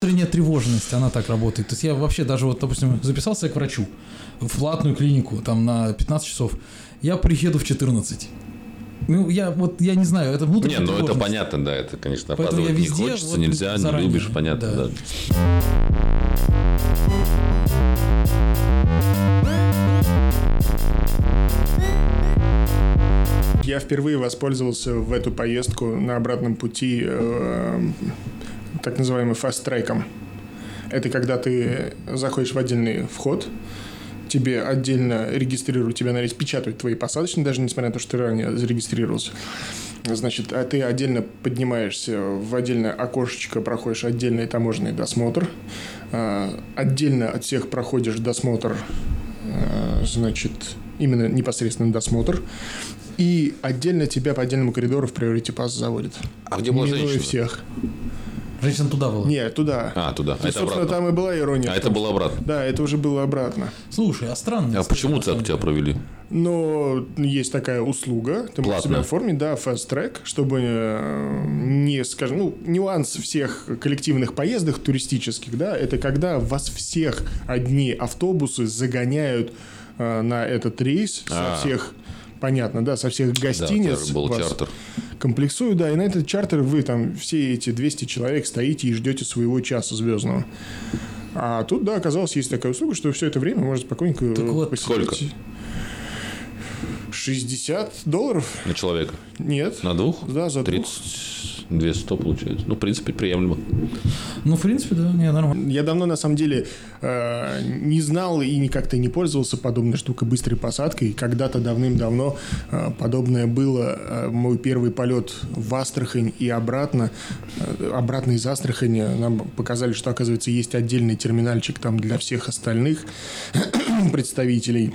внутренняя тревожность, она так работает. То есть я вообще даже вот, допустим, записался к врачу в платную клинику там на 15 часов, я приеду в 14. Ну, я вот, я не знаю, это внутренняя Не, ну это понятно, да, это, конечно, Поэтому я опаздывать не хочется, вот нельзя, не заранее, любишь, понятно, да. да. Я впервые воспользовался в эту поездку на обратном пути э, так называемым фаст-треком. Это когда ты заходишь в отдельный вход, тебе отдельно регистрируют, тебя распечатывают твои посадочные, даже несмотря на то, что ты ранее зарегистрировался. Значит, а ты отдельно поднимаешься в отдельное окошечко, проходишь отдельный таможенный досмотр, а, отдельно от всех проходишь досмотр, а, значит, именно непосредственно досмотр, и отдельно тебя по отдельному коридору в приоритете пас заводит. А где была женщина? всех. Женщина туда была. Нет, туда. А, туда. Ну, А это собственно, обратно. там и была ирония. А это было обратно. Да, это уже было обратно. Слушай, а странно. А почему так тебя провели? Но есть такая услуга, ты можешь себе Платная. оформить, да, fast track, чтобы э, не, скажем, ну, нюанс всех коллективных поездок туристических, да, это когда вас всех одни автобусы загоняют э, на этот рейс со А. всех, понятно, да, со всех Да, гостиниц. это был вас чартер. Комплексую, да, и на этот чартер вы там все эти 200 человек стоите и ждете своего часа звездного. А тут, да, оказалось, есть такая услуга, что все это время можно спокойненько Так вот, посидеть. сколько? 60 долларов? На человека. Нет. На двух? Да, за двух. 32 100 получается. Ну, в принципе, приемлемо. Ну, в принципе, да, не, нормально. Я давно, на самом деле, э, не знал и ни как-то не пользовался подобной штукой быстрой посадкой. Когда-то давным-давно э, подобное было. Э, мой первый полет в Астрахань и обратно. Э, обратно из Астрахани нам показали, что, оказывается, есть отдельный терминальчик там для всех остальных представителей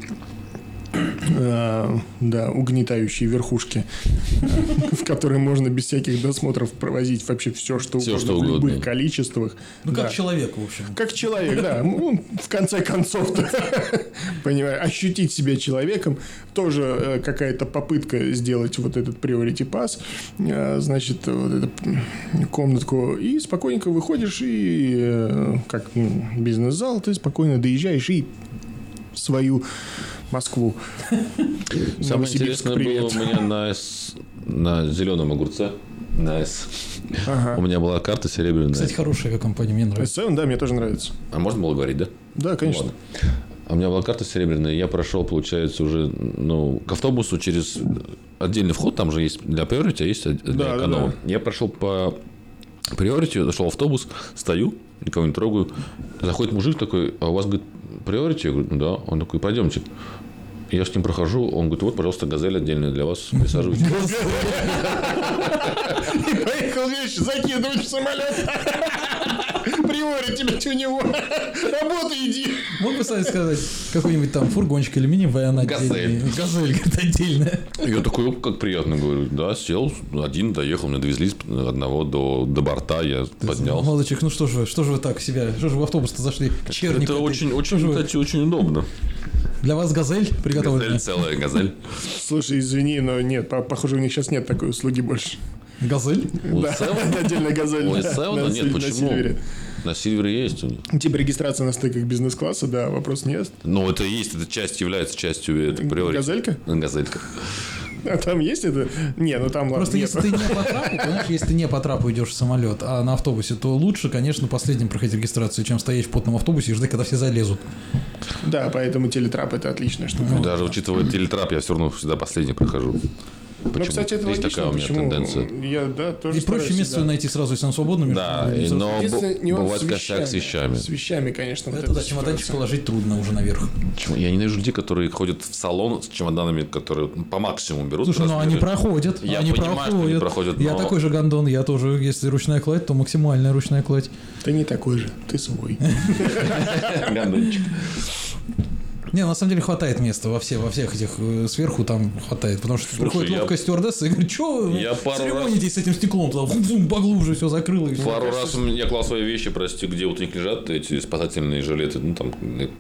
да, угнетающие верхушки, э, в которые можно без всяких досмотров провозить вообще все, что Всё, угодно, что в любых угодно. количествах. Ну, как Да. человек, в общем. Как человек, да. Ну, в конце концов, понимаю, ощутить себя человеком. Тоже э, какая-то попытка сделать вот этот priority pass. Э, Значит, вот эту комнатку. И спокойненько выходишь, и э, как м, бизнес-зал, ты спокойно доезжаешь и в свою Москву. Самое интересное было у меня на, С- на зеленом огурце. На С. Ага. У меня была карта серебряная. Кстати, хорошая авиакомпания, мне нравится. S7, да, мне тоже нравится. А можно было говорить, да? Да, конечно. Ладно. А у меня была карта серебряная, я прошел, получается, уже ну, к автобусу через отдельный вход, там же есть для priority, а есть для Да, да, эконома. Я прошел по priority, зашел в автобус, стою, никого не трогаю. Заходит мужик такой, а у вас, говорит, priority? Я говорю, да. Он такой, пойдемте. Я с ним прохожу, он говорит, вот, пожалуйста, газель отдельная для вас, присаживайтесь. И поехал вещи закидывать в самолет. Приори тебя у него. Работай иди. Мог бы, кстати, сказать, какой-нибудь там фургончик или минивэн отдельный. Газель. Газель, говорит, отдельная. Я такой, «Оп, как приятно, говорю. Да, сел, один доехал, меня довезли с одного до, до борта, я поднялся. Молодой человек, ну что же вы, что же вы так себя, что же вы в автобус-то зашли? Черник Это очень, Что очень, же вы? кстати, очень удобно. Для вас газель приготовлена? Газель, целая газель. Слушай, извини, но нет, по- похоже, у них сейчас нет такой услуги больше. Газель? У Да, отдельная газель. У да, Севена? на Нет, почему? На Сильвере есть у них. Типа регистрация на стыках бизнес-класса, да, вопрос нет. Ну, это есть, это часть является частью это приори. Газелька? Газелька. А там есть это? Не, ну там ладно, Просто нет. если ты не по трапу, понимаешь, если ты не по трапу идешь в самолет, а на автобусе, то лучше, конечно, последним проходить регистрацию, чем стоять в потном автобусе и ждать, когда все залезут. Да, поэтому телетрап это отличная штука. Даже учитывая телетрап, я все равно всегда последний прохожу. Ну, Почему? кстати, это Есть логично. такая у меня Почему? тенденция. Я, да, тоже И проще место да. найти сразу, если он свободно. между Да, и- но бывает с косяк с вещами. С вещами, конечно. вот Это да, чемоданчик положить трудно уже наверх. Почему? Я ненавижу людей, которые ходят в салон с чемоданами, которые по максимуму берут. Слушай, ну они проходят. Я они понимаю, что они проходят, Я но- такой же гондон, я тоже, если ручная кладь, то максимальная ручная кладь. Ты не такой же, ты свой. Гондончик. Не, на самом деле хватает места во, все, во всех этих э, сверху там хватает, потому что Слушай, приходит я- стюардесса и говорит, что Я церемонитесь с этим стеклом, туда фум-фум, поглубже все закрыло. и всё». Пару раз я клал свои вещи, прости, где вот у них лежат эти спасательные жилеты, ну там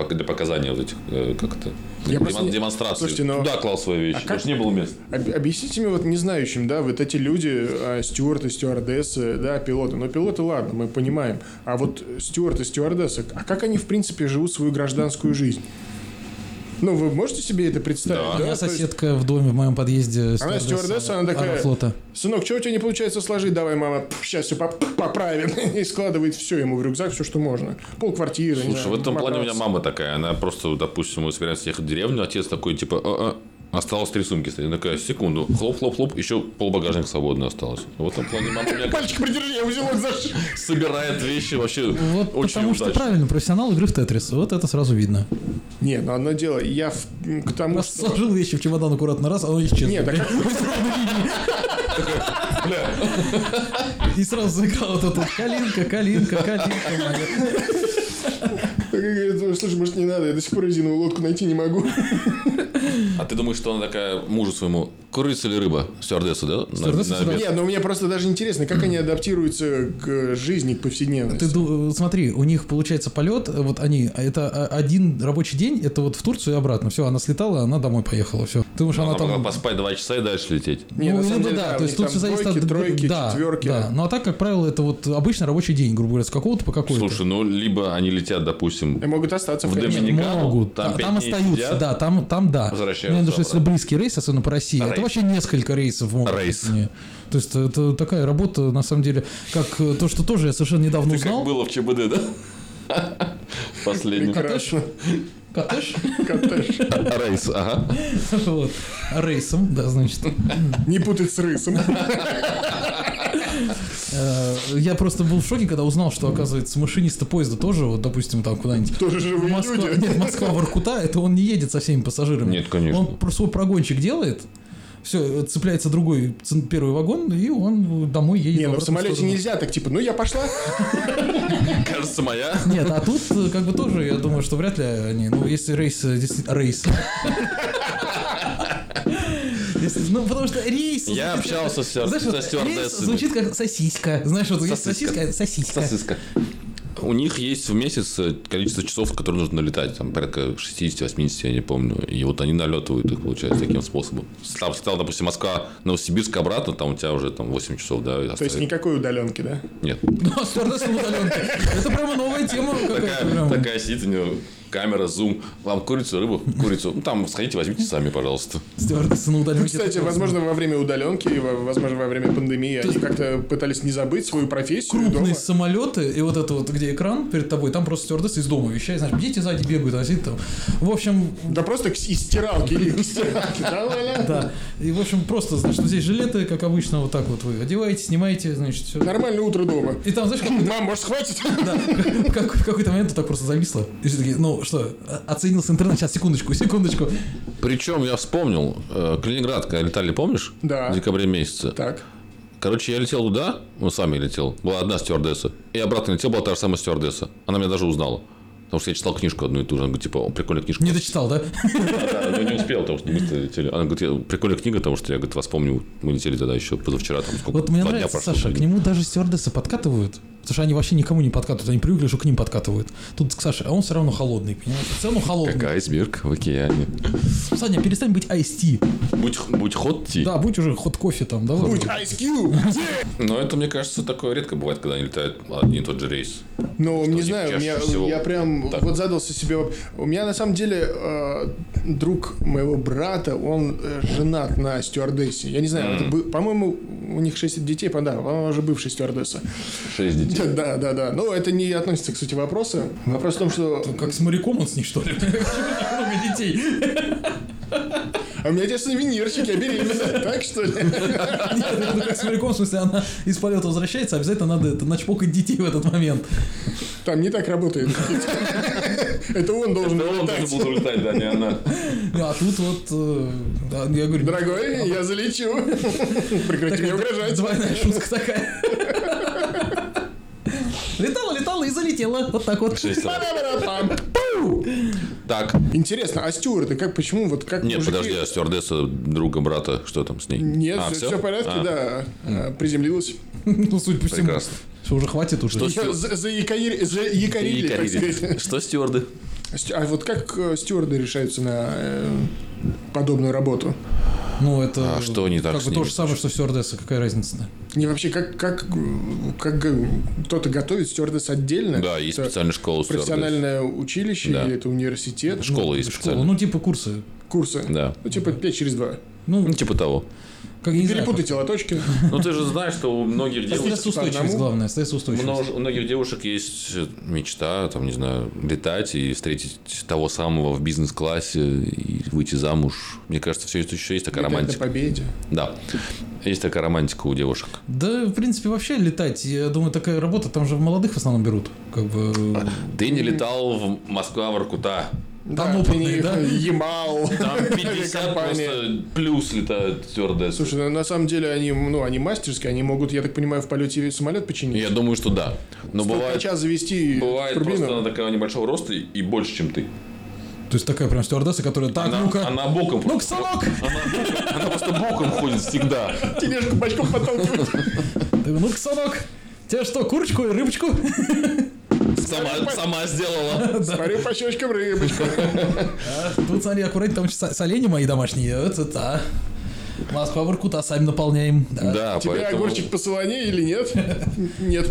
для показания вот этих, э, как это, Я демон- просто демонстрации. Слушайте, но- Туда клал свои вещи, А потому как- что не было места. Об- Объясните мне, вот не знающим, да, вот эти люди, а, стюарты, стюардессы, да, пилоты. Но пилоты, ладно, мы понимаем. А вот стюарды, стюардессы, а как они, в принципе, живут свою гражданскую жизнь? Ну, вы можете себе это представить? Да. У Да, меня То есть, соседка в доме в моем подъезде Она стюардесса, она такая- Аэрофлота. Сынок, что у тебя не получается сложить? Давай, мама, сейчас все поправим. И складывает все ему в рюкзак, все, что можно. Пол квартиры. Слушай, в этом плане у меня мама такая, она просто, допустим, мы собираемся ехать в деревню, отец такой, типа, «А, а, осталось три сумки стоит. Она такая, секунду, хлоп-хлоп-хлоп, еще пол багажника свободно осталось. В этом плане мама у меня Пальчик придержи, я узелок зашил. собирает вещи вообще Вот очень потому что удачно. правильно, профессионал игры в Тетрис. Вот это сразу видно. Не, ну одно дело, я в- к тому, Раз что... сложил вещи в чемодан аккуратно, раз, а оно исчезло. Нет, так И сразу заиграл вот этот калинка, калинка, калинка. Моя». Так я говорю, слушай, может не надо, я до сих пор резиновую лодку найти не могу. А ты думаешь, что она такая мужу своему, курица или рыба? Стюардесса, да? На- Стюардесса на всегда- обед. Не, ну мне просто даже интересно, как они адаптируются к жизни, к повседневности. Ты смотри, у них получается полет, вот они, это один рабочий день, это вот в Турцию и обратно. Все, она слетала, она домой поехала. Все. Ты думаешь, Она она могла там. поспать два часа и дальше лететь. Не, ну, на самом либо деле, да, да, то есть тут все зависит от тройки, да, четверки. Да. Ну а так, как правило, это вот обычный рабочий день, грубо говоря, с какого-то по какой-то. Слушай, ну, либо они летят, допустим, И могут остаться в В. Доминикану, могут. там Там, остаются, сидят, да, там, там да. возвращаются в виду, что если близкий рейс, особенно по России, Рейс. это вообще несколько рейсов могут. Рейс. Не. То есть это такая работа, на самом деле, как э, то, что тоже я совершенно недавно Ты узнал. как было в ЧБД, да? Последний. Прекрасно. Коттедж? Коттедж. Рейс, ага. Вот. Рейсом, да, значит. Не путать с рысом. Э, Я просто был в шоке, когда узнал, что, оказывается, машиниста поезда тоже, вот, допустим, там куда-нибудь Тоже живые Москва, люди. нет, Москва Воркута, это он не едет со всеми пассажирами. Нет, конечно. Он про свой прогончик делает, все, цепляется другой первый вагон, и он домой едет. Не, ну в самолете сторону. нельзя так, типа, ну я пошла. Кажется, моя. Нет, а тут э, как бы тоже, я думаю, что вряд ли они, ну, если рейс, э, действительно, рейс. Ну, потому что рейс... Я общался с стюар- знаешь, со вот рейс стюардессами. звучит как сосиска. Знаешь, вот есть Сосиска. сосиска, сосиска. У них есть в месяц э, количество часов, которые нужно налетать. Там порядка 60-80, я не помню. И вот они налетывают их, получается, таким способом. Там стал, допустим, Москва, Новосибирск обратно, там у тебя уже там 8 часов, да? То есть никакой удаленки, да? Нет. Ну, а стюардесса на удаленке. Это прямо новая тема. Такая, такая сидит у нее камера, зум. Вам курицу, рыбу, курицу. Ну, там сходите, возьмите сами, пожалуйста. Стюардесса на удаленке. Кстати, возможно, во время удаленки, возможно, во время пандемии они как-то пытались не забыть свою профессию крупные самолеты, и вот это вот, где экран перед тобой, там просто стюардесса из дома вещает, знаешь, дети сзади бегают, а сидит там. В общем, Да просто к- из стиралки. Да, да. И, в общем, просто, значит, здесь жилеты, как обычно, вот так вот вы одеваете, снимаете, значит, все. Нормальное утро дома. И там, знаешь, как, Мам, может, хватит? да, как- в какой-то момент так просто зависло. И все такие, ну что, оценился интернет, сейчас, секундочку, секундочку. Причем я вспомнил, э, Калининград, когда летали, помнишь? Да. В декабре месяце. Так. Короче, я летел туда, ну, сам я летел. Была одна стюардесса. И обратно летел, была та же самая стюардесса. Она меня даже узнала. Потому что я читал книжку одну и ту же. Она говорит, типа, «О, прикольная книжка. Не дочитал, да? Да, но не успел, потому что быстро летели. Она говорит, «Я- прикольная книга, потому что я, говорит, вас помню, мы летели тогда еще позавчера. Там, сколько, Вот мне нравится, прошло, Саша, к нему даже стюардессы подкатывают. Потому что они вообще никому не подкатывают, они привыкли, что к ним подкатывают. Тут к Саше, а он все равно холодный, понимаешь? Все равно холодный. Как айсберг в океане. Саня, перестань быть IST. Будь, будь хотти. Да, будь уже ход кофе там, да? Будь Ice Cube. Но это, мне кажется, такое редко бывает, когда они летают один и тот же рейс. Ну, не знаю, я прям так. вот задался себе... У меня, на самом деле, э, друг моего брата, он э, женат на стюардессе. Я не знаю, это бы- по-моему, у них шесть детей, по- да, он уже бывший стюардесса. Шесть детей. Да, да, да. Но это не относится к сути вопроса. Вопрос в том, что... Как с моряком он с них, что ли? Много детей. А у меня отец сувенирчик, я беременна. Так что ли? Нет, ну как с моряком, в смысле, она из полета возвращается, обязательно надо это начпокать детей в этот момент. Там не так работает. Это он должен Да он должен был улетать, да, не она. А тут вот, э, да, я говорю... Дорогой, я залечу. Прекрати мне угрожать. Двойная шутка такая. Летала, летала и залетела. Вот так вот. Так, Интересно, а стюарды, как, почему, вот как нет, мужики- подожди, а стюардесса друга брата, что там с ней? Нет, А, все, в порядке, А, да. А, Приземлилась. Ну, судя по всему. Прекрасно. Что, уже хватит уже. Что за- заякорили, заякорили, так Якорили. сказать. Что стюарды? Стю- А вот как э, стюарды решаются на э, подобную работу? Ну, это... А что не так Как бы то же самое, что стюардесса. Какая разница-то? Не вообще, как, как, как кто-то готовит стюардесс отдельно? Да, есть Это специальная школа стюардесс. Профессиональное училище Да. или это университет? Школа есть Школа. Ну, типа курсы. Курсы? Да. Ну, типа 5 через 2. Ну, Ну, типа того. Как Не перепутайте лоточки. Ну, ты же знаешь, что у многих девушек... Стрессоустойчивость главное, стрессоустойчивость. У многих девушек есть мечта, там, не знаю, летать и встретить того самого в бизнес-классе и выйти замуж. Мне кажется, все это еще есть такая Летать романтика. победе. Да, есть такая романтика у девушек. Да, в принципе, вообще летать, я думаю, такая работа, там же молодых в основном берут. Как бы... Ты не летал в Москва, Воркута. Там Да, опытные, да? Ямал. Там 50 авиакомпания. просто плюс летают стюардессы. Слушай, ну, на самом деле они, ну, они мастерские, они могут, я так понимаю, в полете самолет починить. Я думаю, что да. Но бывает, Столкача завести бывает турбину. просто она такая небольшого роста и, больше, чем ты. То есть такая прям стюардесса, которая... Так, Она, ну-ка, она боком просто. сынок! Она, она просто боком ходит всегда. Тележку бачком подталкивают. Ну-ка, сынок! Тебе что, курочку и рыбочку? Сама, сама сделала. Смотрю по щечкам рыбочку. А, Тут, смотри, аккуратнее, там с- соленья мои домашние. Это да. Москва, Воркута сами наполняем. Да. Да, Тебе поэтому... огурчик посолонее или нет? Нет.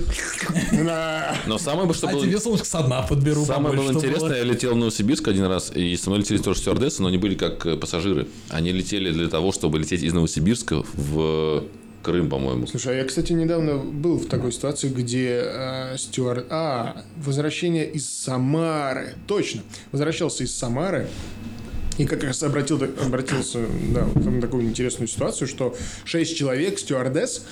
На. Но самое бы, что А было... тебе солнышко со дна подберу. Самое было интересное, я летел в Новосибирск один раз, и со мной летели тоже стюардессы, но они были как э, пассажиры. Они летели для того, чтобы лететь из Новосибирска в Крым, по-моему. Слушай, а я, кстати, недавно был в такой ситуации, где э, стюард... А, возвращение из Самары. Точно. Возвращался из Самары. И как раз обратил, обратился да, вот на такую интересную ситуацию, что шесть человек, стюардесс,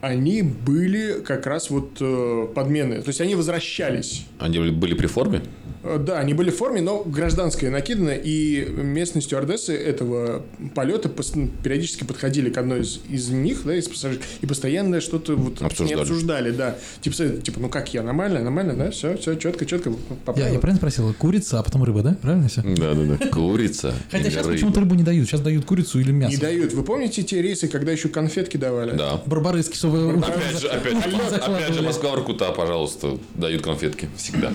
они были как раз вот э, подмены. То есть они возвращались. Они были при форме? Э, Да, они были в форме, но гражданское накидано, и местные стюардессы этого полета пос- периодически подходили к одной из, из них, да, из пассажиров, и постоянно что-то вот Обсуждали. не обсуждали, да. Типа, типа, ну как я, нормально, нормально, да, все, все, четко, четко. Я, я правильно спросил? Курица, а потом рыба, да? Правильно все? Да, да, да. Курица. Хотя сейчас почему-то рыбу не дают. Сейчас дают курицу или мясо. Не дают. Вы помните те рейсы, когда еще конфетки давали? Да. Барбарыски, чтобы... Опять же, опять, же Закладывали. Москва, Воркута, пожалуйста, дают конфетки. Всегда.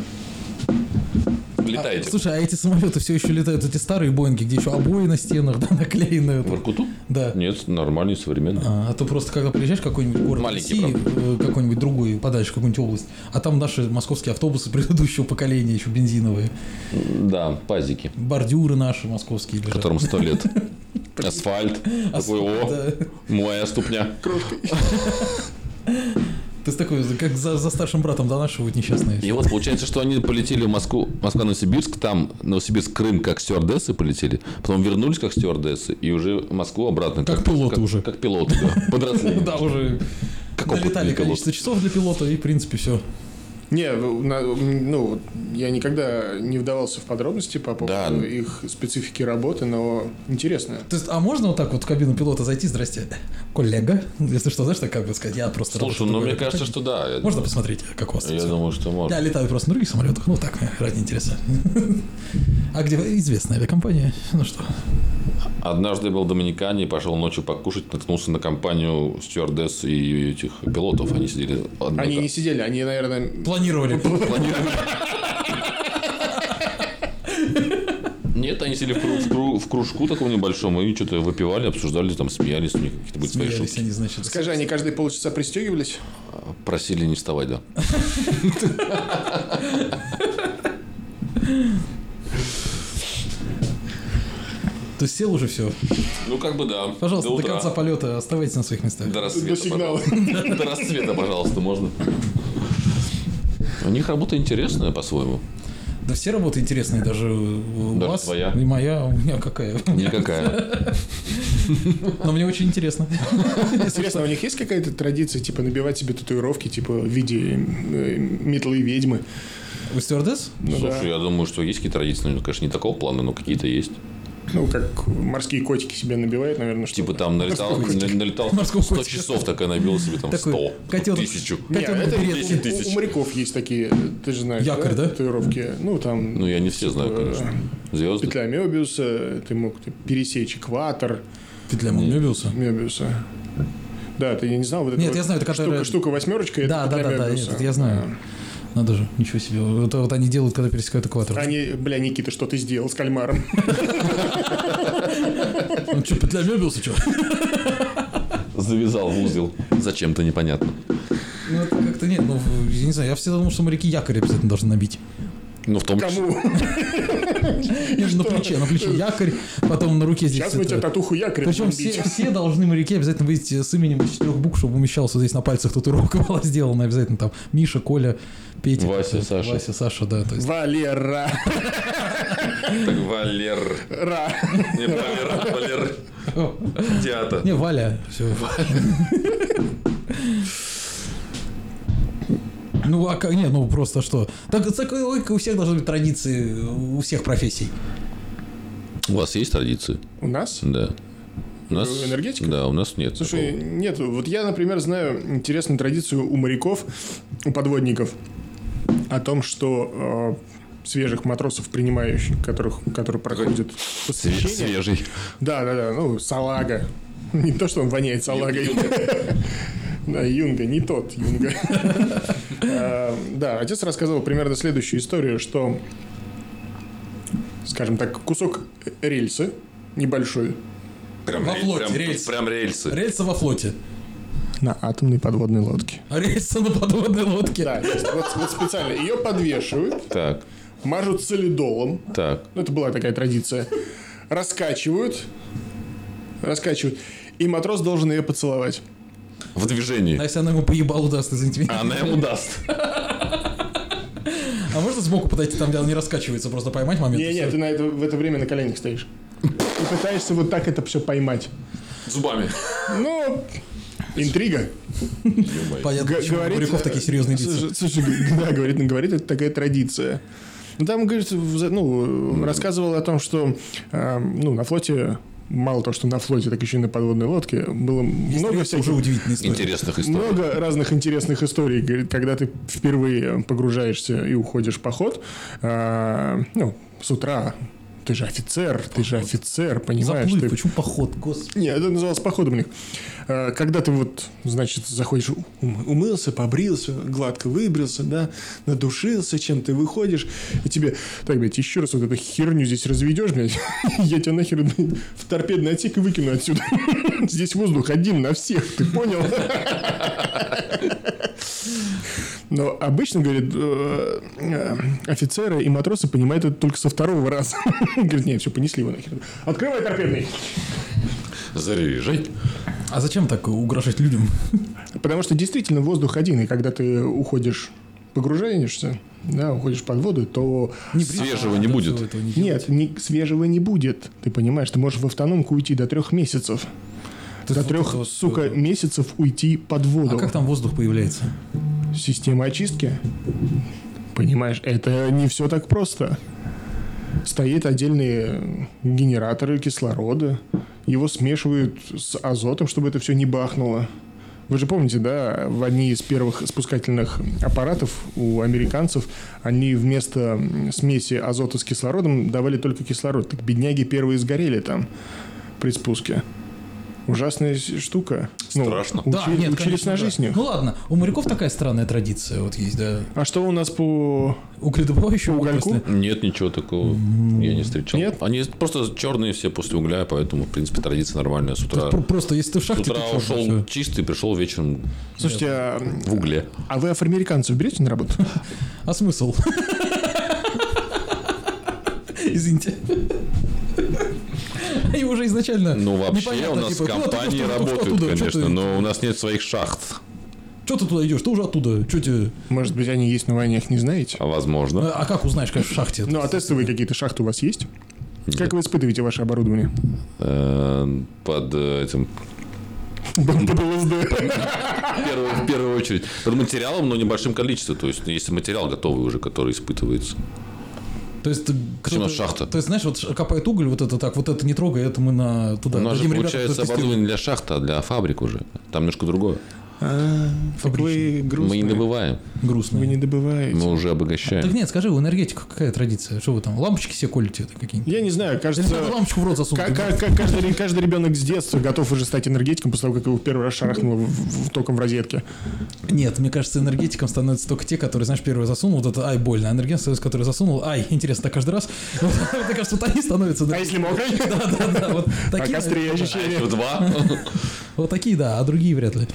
Летайте. Слушай, а эти самолеты все еще летают, эти старые Боинги, где еще обои на стенах, да, наклеены. В Воркуту? Да. Нет, нормальный, современный. А, а то просто когда приезжаешь в какой-нибудь город Маленький, России, э, какой-нибудь другой, подальше, какую-нибудь область, а там наши московские автобусы предыдущего поколения, еще бензиновые, Да, пазики, бордюры наши московские лежат. которым сто лет. Асфальт. Такой, о, Да. моя ступня. Крошкой. Есть такой, как за, за старшим братом донашивают несчастные. И вот получается, что они полетели в Москву, Москва-Новосибирск, там Новосибирск-Крым как стюардессы полетели, потом вернулись как стюардессы, и уже в Москву обратно. Как пилоты уже. Как пилоты, да. Подросли. Да, уже Как опытные количество часов для пилота, и, в принципе, все. Не, ну, вот я никогда не вдавался в подробности по поводу Да. их специфики работы, но интересно. То есть, а можно вот так вот в кабину пилота зайти, здрасте, коллега, если что, знаешь, так как бы сказать, я просто... Слушай, ну мне кажется, что да. Я- Можно посмотреть, как у вас Я думаю, что Я можно. летаю просто на других самолетах, ну так, ради интереса. А где известная авиакомпания? Ну что, Однажды был в Доминикане и пошел ночью покушать, наткнулся на компанию стюардесс и этих пилотов. Они сидели... одна- Они не сидели, они, наверное, планировали. Нет, они сидели в, кру- в кру- в кружку таком небольшом и что-то выпивали, обсуждали, там смеялись, у них какие-то были свои Смеялись шутки. они, значит. скажи, они каждые полчаса пристегивались? Просили не вставать, да. То есть сел уже все. Ну, как бы да. Пожалуйста, до до, конца полета оставайтесь на своих местах. До рассвета, До сигнала. пожалуйста. До рассвета, пожалуйста, можно. У них работа интересная по-своему. Да все работы интересные, даже у Даже вас. твоя. И моя, у меня какая. Никакая. Но мне очень интересно. Интересно, у них есть какая-то традиция, типа, набивать себе татуировки, типа, в виде э, метлы ведьмы? У стюардесс? Ну Слушай, да. я думаю, что есть какие-то традиции, ну, конечно, не такого плана, но какие-то есть. Ну, как морские котики себе набивают, наверное, что Типа там налетал, на- налетал Морского 100 котика. часов, такая набила себе там Такой 100, котенок. тысячу. Не, Котенок это берет. 10 тысяч. у, у моряков есть такие, ты же знаешь, Якорь, да? татуировки. Ну, там Ну, я не все знаю, Типа, конечно. Звезды. петля Мебиуса, ты мог пересечь экватор Петля Мебиуса. Мебиуса. Да, ты не знал вот это Нет, вот я знаю, это которая- штука, штука восьмерочка, это Да, да, да, да, нет, я знаю. Надо же, ничего себе. Вот, вот они делают, когда пересекают экватор. Они, бля, Никита, что ты сделал с кальмаром? Ну что, петля Мебиуса, что? Завязал в узел. Зачем-то непонятно. Ну, это как-то нет, ну, я не знаю, я всегда думал, что моряки якорь обязательно должны набить. Ну, в том числе. Кому? И на плече, на плече якорь, потом на руке здесь. Сейчас мы тебе татуху якоря Причем все, все должны моряки обязательно быть с именем из четырех букв, чтобы умещался здесь на пальцах татуировка была сделана обязательно там Миша, Коля, Петя. Вася, Саша. Вася, Саша, да. Валера. Так, Валер. Ра. Не, Валер, Валер. Театр. Не, Валя, все. Ну, а как, не, ну просто что? Так, такой логика у всех должны быть традиции, у всех профессий. У вас есть традиции? У нас? Да. У нас... Энергетика? Да, у нас нет. Слушай, такого. нет, вот я, например, знаю интересную традицию у моряков, у подводников, о том, что э, свежих матросов, принимающих, которых, которые проходят посвящение. Свежий. Да, да, да, ну, салага. Не то, что он воняет салагой. Да, Юнга, не тот Юнга. А, Да, отец рассказывал примерно следующую историю, что, скажем так, кусок рельсы небольшой Прям, Во флоте, прям- рельсы. Прям рельсы. Рельса во флоте. на атомной подводной лодке. А рельса на подводной лодке. Да. Вот, вот специально ее подвешивают, Так, мажут солидолом. так. Ну, это была такая традиция. Раскачивают, раскачивают, и матрос должен ее поцеловать. В движении. А если она ему поебалу даст, извините меня. А она ему даст. А можно сбоку подойти, там, где она не раскачивается, просто поймать момент? и Не, не, всё? ты на это, в это время на коленях стоишь. И пытаешься вот так это все поймать. Зубами. Ну, интрига. Понятно, почему у моряков такие серьезные лица. Слушай, да, говорит, говорит, это такая традиция. Ну, Там, говорит, ну, рассказывал о том, что э, ну, на флоте, мало того, что на флоте, так еще и на подводной лодке, было много Это всяких... уже удивительная история. Интересных историй. Много разных интересных историй, говорит, когда ты впервые погружаешься и уходишь в поход, а, ну, с утра, ты же офицер, ты же офицер, понимаешь? Заплыв, ты- почему поход, господи. Не, это называлось походом у них. А, Когда ты вот, значит, заходишь, ум- умылся, побрился, гладко выбрился, да, надушился, чем ты выходишь, и тебе, так, блядь, еще раз вот эту херню здесь разведешь, блядь, я тебя нахер в торпедный отсек и выкину отсюда. Здесь воздух один на всех, ты понял? Но обычно, говорит, э, э, офицеры и матросы понимают это только со второго раза. Говорит, нет, все, понесли его нахер. Открывай торпедный. Заряжай. А зачем так угрожать людям? Потому что действительно воздух один, и когда ты уходишь, погружаешься, да, уходишь под воду, то Свежего не будет. Не нет, ни- свежего не будет. Ты понимаешь, ты можешь в автономку уйти до трех месяцев. То До трех, это вот сука, всё. месяцев уйти под воду. А как там воздух появляется? Система очистки. Понимаешь, это не все так просто. Стоят отдельные генераторы кислорода. Его смешивают с азотом, чтобы это все не бахнуло. Вы же помните, да, в одни из первых спускательных аппаратов у американцев они вместо смеси азота с кислородом давали только кислород. Так бедняги первые сгорели там при спуске. Ужасная с- штука. Ну, Страшно. учи- да, нет, учились конечно, на да. жизнь. с них. Ну ладно, у моряков такая странная традиция вот есть, да. А что у нас по У Угольку? отрасли. Нет, ничего такого я не встречал. Нет? Они просто черные все после угля, поэтому, в принципе, традиция нормальная. С утра, Пр- Просто если ты в с шахте, утра то чёрный, ушел всё. чистый, пришел вечером Слушайте, а, в угле. а вы афроамериканцев берете на работу? А смысл? Извините. Они уже изначально Ну, вообще у нас типа, куда ты компании идёшь, ты- ты работают, конечно, ты- но у нас нет своих шахт. Чё ты туда идешь? Ты уже оттуда. Чё тебе? Может быть, они есть на войнах, не знаете? А возможно. А как узнаешь, конечно, в шахте? Ну, а тестовые какие-то шахты у вас есть? Как вы испытываете ваше оборудование? Э, Под э, этим Под ЛСД. первую- в первую очередь. Под материалом, но небольшим количеством. То есть, есть материал готовый уже, который испытывается. То есть, Почему шахта? То есть, знаешь, вот копает уголь, вот это так, вот это не трогай, это мы на туда. У нас же ребятам, получается оборудование для шахты, а для фабрик уже. Там немножко другое. А, так вы Мы не грустные. добываем, грустно. Вы не добываете. мы уже Так обогащаем. нет, скажи, у энергетика какая традиция? Что вы там, лампочки себе колите какие-нибудь? Я не знаю, кажется... Или лампочку в рот ка- каждый, каждый ребенок с детства готов уже стать энергетиком после того, как его первый раз шарахнуло в- в- током в розетке. Нет, мне кажется, энергетиком становятся только те, которые, знаешь, первый засунул, вот это, ай, больно. А энергетик становится, который засунул, ай, интересно, так каждый раз. Вот, Мне кажется, вот они становятся... А если мокрый? Да, да, да, вот такие, острее наверное, ощущения. В два. Вот такие, да, а другие вряд ли.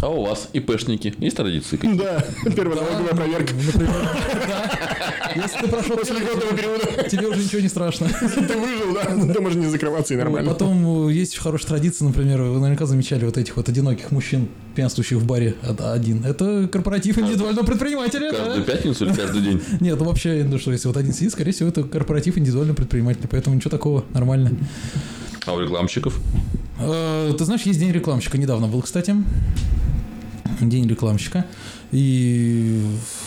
А у вас ИПшники? Есть традиции? Да, первая налоговая проверка. Например, да. Если ты прошел, После льготного периода тебе уже ничего не страшно. ты выжил, да? Ты можешь не закрываться и нормально. Потом э, есть очень хорошая традиция, например, вы наверняка замечали вот этих вот одиноких мужчин, пьянствующих в баре од- один. Это корпоратив индивидуального предпринимателя. да. Каждую пятницу или каждый день? Нет, ну вообще, ну что, если вот один сидит, скорее всего, это корпоратив индивидуального предпринимателя, поэтому ничего такого, нормально. А у рекламщиков? Э, Ты знаешь, есть день рекламщика, недавно был, кстати. День рекламщика. И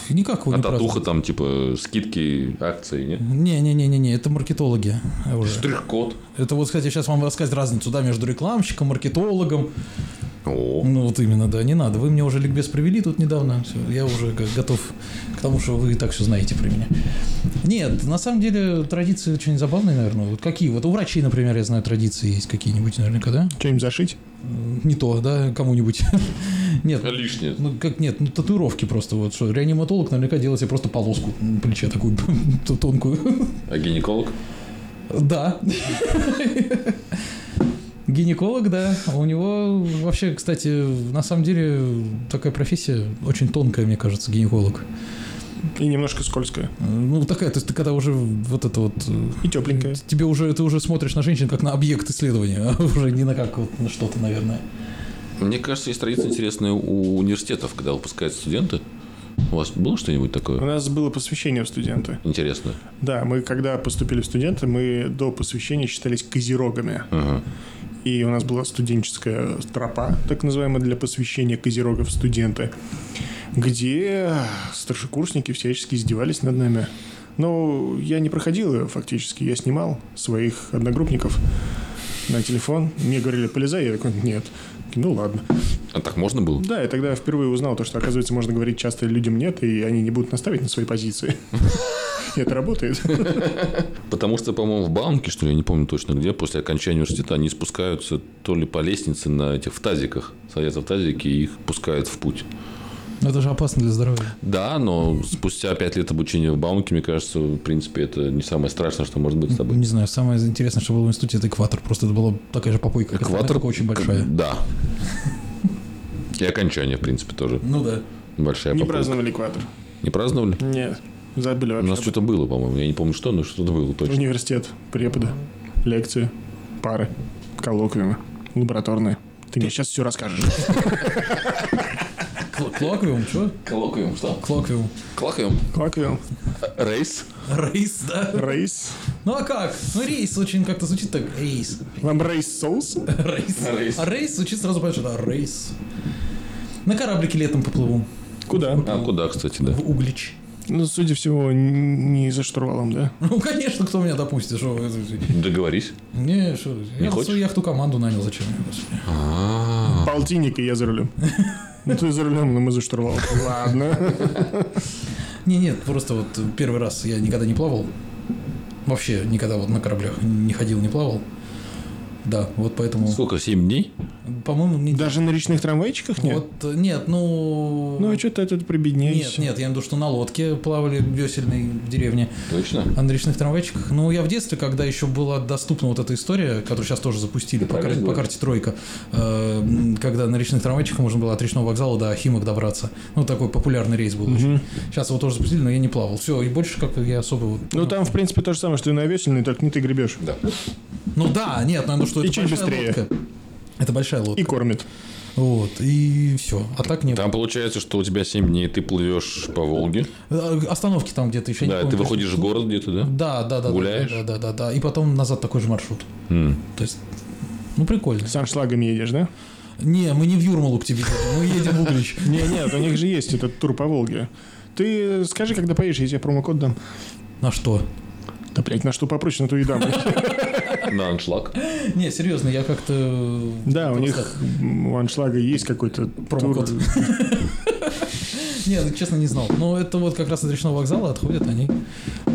никак его А не татуха празднуют. там типа скидки, акции, нет? Не-не-не-не, это маркетологи уже. Штрих-код. Это вот, кстати, сейчас вам рассказать разницу, да, между рекламщиком, маркетологом. О, Ну, вот именно, да, не надо. Вы мне уже ликбез провели тут недавно. Всё, я уже готов к тому, что вы и так все знаете про меня. Нет, на самом деле традиции очень забавные, наверное. Вот какие? Вот у врачей, например, я знаю, традиции есть какие-нибудь наверняка, да? Что-нибудь зашить? Не то, да, кому-нибудь. Нет, лишнее. ну как нет, ну татуировки просто вот что. Реаниматолог наверняка делает себе просто полоску на плече такую тонкую. А гинеколог? Да. Гинеколог, да. У него вообще, кстати, на самом деле такая профессия очень тонкая, мне кажется, гинеколог. И немножко скользкое. Ну, такая, то есть ты когда уже вот это вот... И тепленькое. Тебе уже, ты уже смотришь на женщин как на объект исследования, а уже не на как вот на что-то, наверное. Мне кажется, есть традиция интересная у университетов, когда выпускают студенты. У вас было что-нибудь У такое нас было посвящение в студенты. интересное? Да, мы когда поступили в студенты, мы до посвящения считались козерогами. Ага. И у нас была студенческая тропа, так называемая, для посвящения козерогов в студенты, где старшекурсники всячески издевались над нами. Но я не проходил ее фактически, я снимал своих одногруппников на телефон. Мне говорили, полезай, я такой, нет. Ну ладно. А так можно было? Да, и тогда я впервые узнал то, что, оказывается, можно говорить часто людям нет, и они не будут наставить на свои позиции. Это работает. Потому что, по-моему, в Баумке, что ли, я не помню точно где, после окончания университета они спускаются то ли по лестнице на этих в тазиках, садятся в тазики и их пускают в путь. Но это же опасно для здоровья. Да, но спустя пять лет обучения в Баумке, мне кажется, в принципе, это не самое страшное, что может быть с тобой. Не знаю, самое интересное, что было в институте, это экватор. Просто это была такая же попойка, только очень большая. Да. И окончание, в принципе, тоже Ну да. большая Не попытка. праздновали экватор. Не праздновали? Нет. Забыли У вообще. нас об что-то было, по-моему. Я не помню, что, но что-то было точно. Университет, преподы, лекции, пары, коллоквиумы, лабораторные. Ты мне сейчас все расскажешь. Кл- Клоквиум, что? Коллоквиум, что? Клоквиум. Коллоквиум. Коллоквиум, Рейс. Рейс, да. рейс. Ну а как? Ну рейс очень как-то звучит так. Рейс. Вам рейс соус? Рейс. Рейс. А рейс звучит сразу понятно, что да, рейс. На кораблике летом поплыву. Куда? А куда, кстати, да? В Углич. Ну, судя всего, не за штурвалом, да? Ну, конечно, кто меня допустит, что вы- Договорись. Не, что, я хочешь? свою яхту команду нанял, зачем господи. А, Полтинник, и я за рулем. Ну, ты за рулем, но мы за штурвалом. Ладно. Не, нет, просто вот первый раз я никогда не плавал. Вообще никогда вот на кораблях не ходил, не плавал. Да, вот поэтому, Сколько, 7 дней? по-моему, не... Даже на речных трамвайчиках нет? Вот, э, нет, ну... Ну, а что ты тут Нет, прибедняешься? нет, я имею в виду, что на лодке плавали весельной в деревне. Точно? А на речных трамвайчиках? Ну, я в детстве, когда еще была доступна вот эта история, которую сейчас тоже запустили по, кар- по карте «Тройка», э, когда на речных трамвайчиках можно было от речного вокзала до Химок добраться. Ну, такой популярный рейс был очень. Сейчас его тоже запустили, но я не плавал. Все, и больше как я особо... вот- Ну, там, в принципе, то же самое, что и на весельной, только не ты гребешь. Да. Ну да, нет, ну, что И это чуть большая быстрее. лодка. Это большая лодка. И кормит. Вот, и все. А так нет. Там получается, что у тебя 7 дней, ты плывешь по Волге. Э, Остановки там где-то еще. Да, помню ты точно. выходишь в город где-то, да? Да, да, да. да, Гуляешь? Да, да, да, да. И потом назад такой же маршрут. М. То есть, ну прикольно. С аншлагами едешь, да? Не, мы не в Юрмалу к тебе едем, мы едем в Углич. Не, нет, у них же есть этот тур по Волге. Ты скажи, когда поедешь, я тебе промокод дам. На что? Да, блядь, на что попроще, на то и да, блядь. На аншлаг. Не, серьезно, я как-то... Да, у них у аншлага есть какой-то Промокод. тур. Не, ну, честно, не знал. Но это вот как раз от речного вокзала отходят они.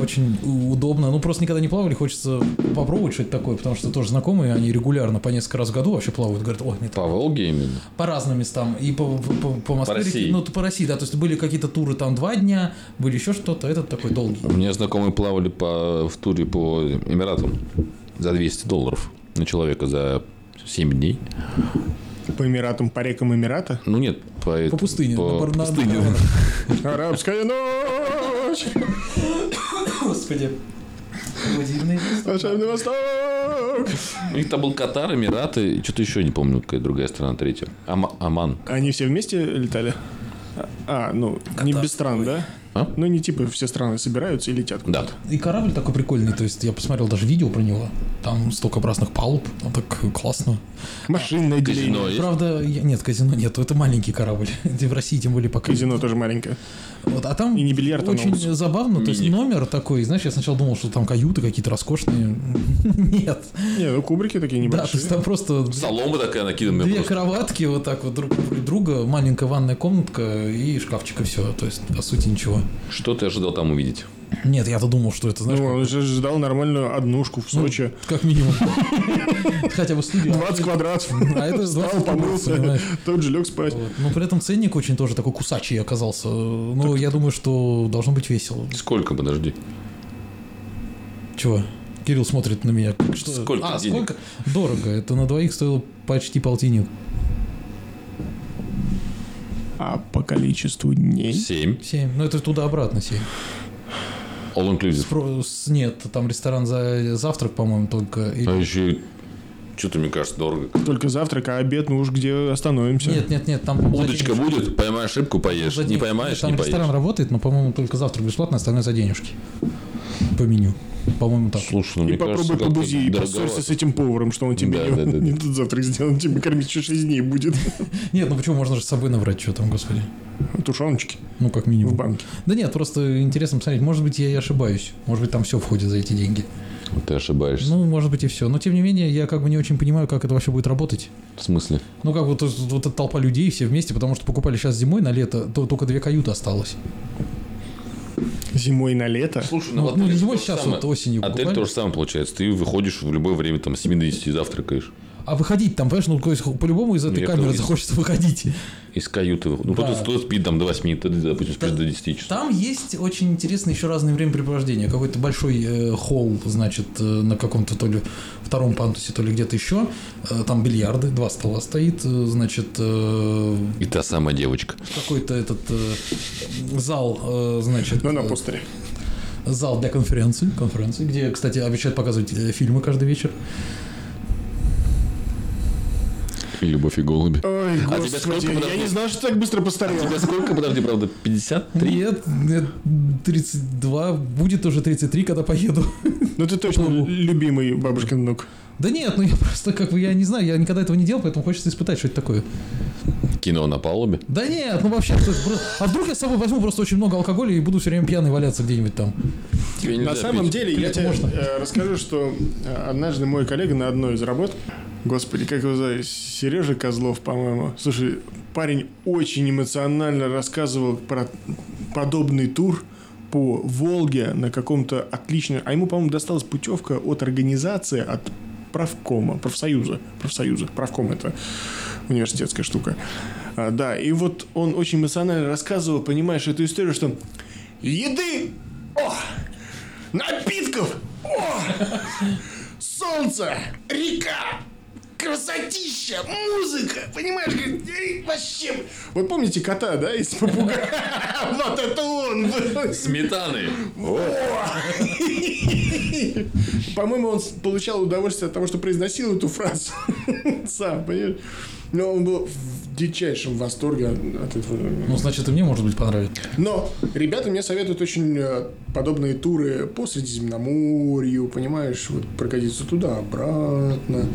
Очень удобно. Ну, просто никогда не плавали, хочется попробовать что-то такое, потому что тоже знакомые, они регулярно по несколько раз в году вообще плавают. Говорят, ой, нет, По Волге именно. по разным местам. И по, по, по- по Москве. По России. Ну, по России, да. То есть были какие-то туры там два дня, были еще что-то. Этот такой долгий. У меня знакомые плавали по, в туре по Эмиратам за 200 долларов на человека за 7 дней. По Эмиратам, по рекам Эмирата. Ну нет, по, По пустыне. По на- пустыне. Арабская ночь, Господи. Волшебный восток. У них там был Катар, Эмираты, и что-то еще не помню, какая другая страна третья. Ама- Оман. Они все вместе летали? А, ну, не без стран, да? А? Ну, не типа все страны собираются и летят. Да. И корабль такой прикольный, то есть я посмотрел даже видео про него. Там столько разных палуб, там так классно. Машинное есть? Правда, я- нет, казино нету, это маленький корабль. В России тем более пока. Казино тоже маленькое. Вот, а там И не бильярд, а очень ноутс. забавно, то есть номер такой, знаешь, я сначала думал, что там каюты какие-то роскошные. Нет. Не, ну кубрики такие Да, то небольшие. есть там просто Солома такая накиданная две просто. кроватки вот так вот друг против друга, маленькая ванная комнатка и шкафчик и все. То есть, по сути, ничего. Что ты ожидал там увидеть? Нет, я-то думал, что это, знаешь, Ну, он же ждал нормальную однушку в Сочи. как минимум. Хотя бы студию. 20 квадратов. А это 20 Встал, квадратов, помылся, тот же лег спать. Вот. Но при этом ценник очень тоже такой кусачий оказался. Ну, я думаю, что должно быть весело. Сколько, подожди? Чего? Кирилл смотрит на меня. Что? Сколько а, денег? сколько? Дорого. Это на двоих стоило почти полтинник. А по количеству дней? Семь. Семь. Ну, это туда-обратно семь. All inclusive. С- Нет, там ресторан за завтрак, по-моему, только. И- А еще что-то, мне кажется, дорого. Только завтрак, а обед, ну уж где остановимся. Нет, нет, нет, там... по-моему, за Удочка денежки. будет, поймаешь рыбку, поешь. За Не поймаешь, Там не ресторан поешь. работает, но, по-моему, только завтрак бесплатно, остальное за денежки. По меню. По-моему, так. Слушай, ну И мне попробуй кажется, побузи и поссорься с этим поваром, что он тебе Да, не, да, да, не да. тот завтрак сделал, он тебе кормить еще 6 дней будет. Нет, ну почему можно же с собой набрать, что там, господи. Тушеночки Ну, как минимум. в банке. Да нет, просто интересно посмотреть. Может быть, я и ошибаюсь. Может быть, там все входит за эти деньги. Ты ошибаешься. Ну, может быть, и все. Но, тем не менее, я как бы не очень понимаю, как это вообще будет работать. В смысле? Ну, как вот, вот, вот эта толпа людей все вместе, потому что покупали сейчас зимой на лето, то только две каюты осталось. Зимой на лето. Слушай, Ну, вот ну, отель зимой сейчас самое. вот осенью Отель покупали. то же самое получается. Ты выходишь в любое время, там, с 7 до 10 завтракаешь. А выходить там, понимаешь, ну, то есть, по-любому из этой Я камеры захочется выходить. Из каюты. Ну, Да. кто-то, кто спит там до 8, ты, допустим, спишь до 10 часов. Там есть очень интересные еще разные времяпрепровождения. Какой-то большой э, холл, значит, э, на каком-то то ли втором пантусе, то ли где-то еще. Э, там бильярды, два стола стоит, э, значит, э, И та самая девочка. какой-то этот э, зал, э, значит, Ну, на э, постере. зал для конференций, конференций, где, кстати, обещают показывать э, фильмы каждый вечер. И любовь и голуби. Ой, А тебе господи, сколько, я подожди? не знал, что так быстро постарел. Тебе сколько, подожди, правда, 53? Нет, нет, 32, будет уже 33, когда поеду. Ну, ты точно Ну. любимый бабушкин внук. Да нет, ну я просто как бы, я не знаю, я никогда этого не делал, поэтому хочется испытать, что это такое. Кино на палубе. Да нет, ну вообще, а вдруг я с собой возьму просто очень много алкоголя и буду все время пьяный валяться где-нибудь там. На самом пить. деле, я Это тебе можно. э, расскажу, что э, однажды мой коллега на одной из работ, господи, как его зовут, Сережа Козлов, по-моему. Слушай, парень очень эмоционально рассказывал про подобный тур по Волге на каком-то отличном... А ему, по-моему, досталась путевка от организации, от правкома, профсоюза. Профсоюза. Правком – это университетская штука. А, да, и вот он очень эмоционально рассказывал, понимаешь, эту историю, что еды, о, напитков, о, солнце, река, красотища, музыка, понимаешь, вообще. Вот помните кота, да, из попугая? Вот это он. Сметаны. По-моему, он получал удовольствие от того, что произносил эту фразу сам, понимаешь? Но он был дичайшем восторге от этого. Ну, значит, и мне, может быть, понравится. Но ребята мне советуют очень э, подобные туры по Средиземноморью, понимаешь, вот прокатиться туда-обратно.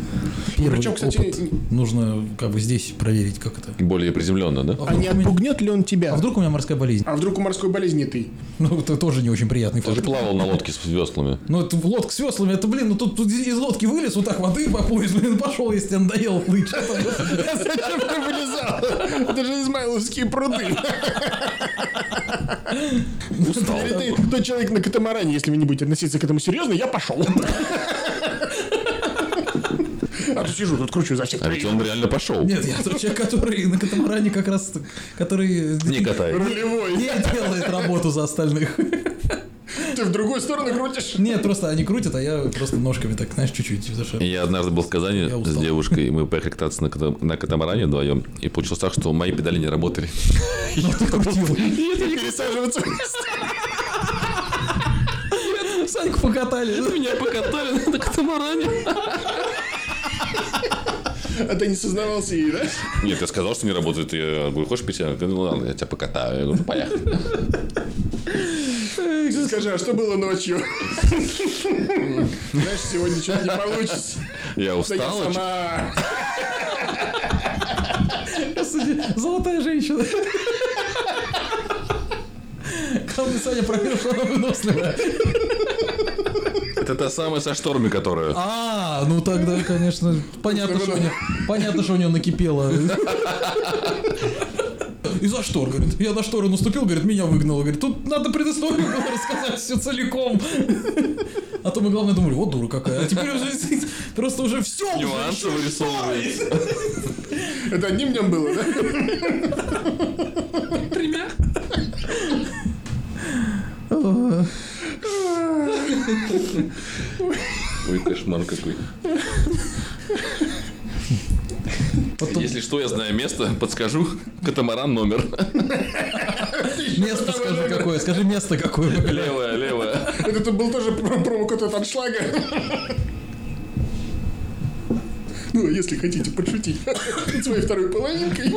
Первый Причем, кстати, опыт нужно как бы здесь проверить, как это. Более приземленно, да? А А не отпугнет ли он тебя? а вдруг у меня морская болезнь? А вдруг у морской болезни ты? Ну, это тоже не очень приятный Ты же факт. плавал на лодке с веслами. Ну, это лодка с веслами, это, блин, ну тут, тут из лодки вылез, вот так воды по пояс, блин, пошел, если тебе надоело плыть. Зачем ты вылезал? Это же Измайловские пруды. Или ты тот человек на катамаране, если вы не будете относиться к этому серьезно, я пошел. А то сижу, тут кручу за всех. А ведь он реально пошел. Нет, я тот человек, который на катамаране как раз, который Не катает. Рулевой. не делает работу за остальных. Ты в другую сторону крутишь. Нет, просто они крутят, а я просто ножками так, знаешь, чуть-чуть. Я однажды был в Казани Я с девушкой, и мы поехали кататься на, ката- на катамаране вдвоем, и получилось так, что мои педали не работали. Ну, ты крутил. Пересаживаться. Саньку покатали. Меня покатали на катамаране. А ты не сознавался ей, да? Нет, я сказал, что не работает. Я говорю, хочешь пить? Она говорит, ну ладно, я тебя покатаю. Я говорю, «Ну, поехали. Скажи, а что было ночью? Знаешь, сегодня что-то не получится. Я Да я устал. сама. Золотая женщина. Главное, Саня проверил, что она выносливая. Это та самая со штормами, которая... А, ну тогда, конечно, понятно, что у нее, понятно, что у нее накипело. И за штор, говорит. Я на шторы наступил, говорит, меня выгнало. Говорит, тут надо предысторию было рассказать все целиком. А то мы, главное, думали, вот дура какая. А теперь уже просто уже все. Нюансы вырисовываются. Это одним днем было, да? Тремя. Ой, кошмар какой. Потом Если что, я знаю место, подскажу. Катамаран номер. место скажи какое. Скажи место какое. Левая, левая. Это тут был тоже про- промокод от аншлага. Ну, если хотите подшутить над своей второй половинкой.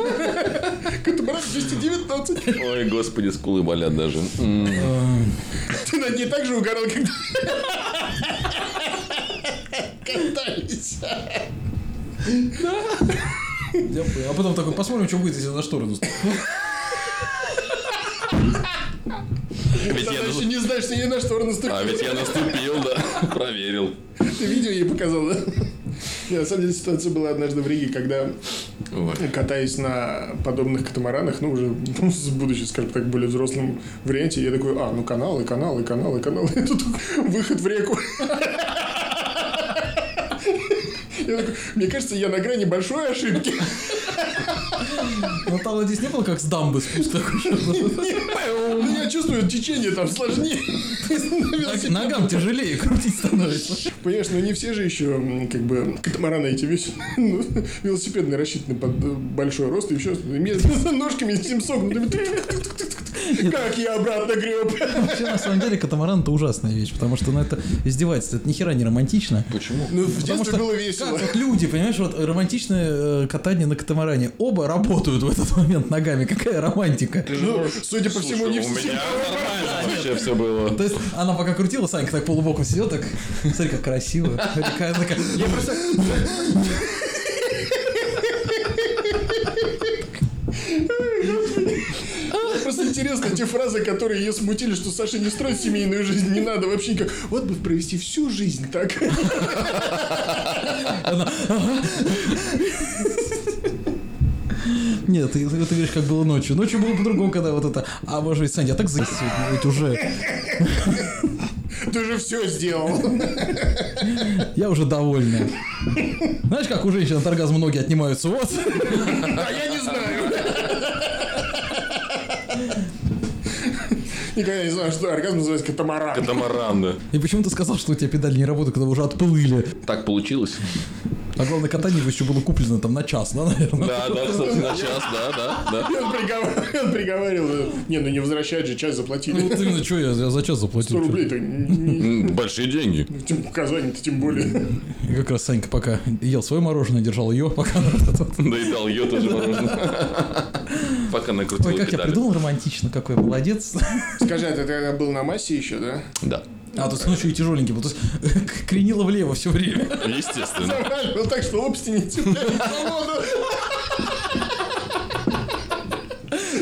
Катамаран 219. Ой, господи, скулы болят даже. Ты над ней так же угорал, когда... Катались. Я понял. А потом такой, посмотрим, что будет, если на шторы наступит. Ведь я еще не знаешь, что ей на штору наступил. А ведь я наступил, да. Проверил. Ты видео ей показал, да? Нет, на самом деле ситуация была однажды в Риге, когда Ой. катаясь на подобных катамаранах, ну, уже ну, с будучи, скажем так, более взрослым варианте, я такой, а, ну, каналы, каналы, каналы, каналы, и тут выход в реку. Я такой, мне кажется, я на грани большой ошибки. Но там здесь не было как с дамбы спуск такой. Ну, я чувствую, течение там сложнее. Ногам тяжелее крутить становится. Понимаешь, ну не все же еще, как бы, катамараны эти весь, ну, велосипедные рассчитаны под э, большой рост, и еще с ножками этим согнутыми. Как я обратно греб. Вообще, на самом деле, катамаран это ужасная вещь, потому что ну, это издевательство, это ни хера не романтично. Почему? Ну, в Потому что было как весело. вот люди, понимаешь, вот романтичное э, катание на катамаране, оба работают в этот момент ногами. Какая романтика? Ну, судя по всему, не у все. меня нормально вообще все было. То есть она пока крутила, Санька так полубоком сидел, так, смотри, как красиво. Такая, такая, Я просто... Просто интересно, те фразы, которые ее смутили, что Саша не строит семейную жизнь, не надо вообще никак. Вот бы провести всю жизнь так. Нет, ты, ты говоришь, как было ночью. Ночью было по-другому, когда вот это... А может быть, Саня, я так заебись быть уже. Ты же все сделал. Я уже довольна. Знаешь, как у женщин от оргазма ноги отнимаются? Вот. А я не знаю. Никогда не знал, что оргазм называется катамаран. Катамаран, да. И почему ты сказал, что у тебя педали не работают, когда вы уже отплыли? Так получилось. А главное, катание его еще было куплено там на час, да, наверное? Да, да, кстати, на час, да, да, да. И он, приговор- он приговаривал, не, ну не возвращать же, часть Ну, заплатили. вот именно, что я, я за час 100 заплатил. рублей-то не- М, Большие деньги. тем указание-то тем более. И как раз Санька пока ел свое мороженое, держал ее, пока это вот. Доедал ее тоже мороженое. Пока накрутил Ой, как я придумал романтично, какой молодец. Скажи, а ты тогда был на массе еще, да? Да, А, то есть он еще и тяжеленький был. То есть кренило влево все время. естественно. Ну так что лопасти не цепляли.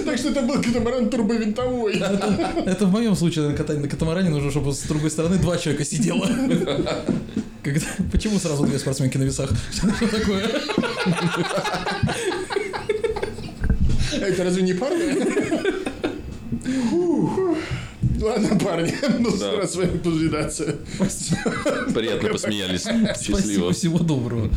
Так что это был катамаран турбовинтовой. Это в моем случае на катании на катамаране нужно, чтобы с другой стороны два человека сидело. Когда... Почему сразу две спортсменки на весах? Что такое? А Это разве не парни? Ладно, парни, ну Да. раз с вами повидаться. Приятно посмеялись. Спасибо, Счастливо. всего доброго.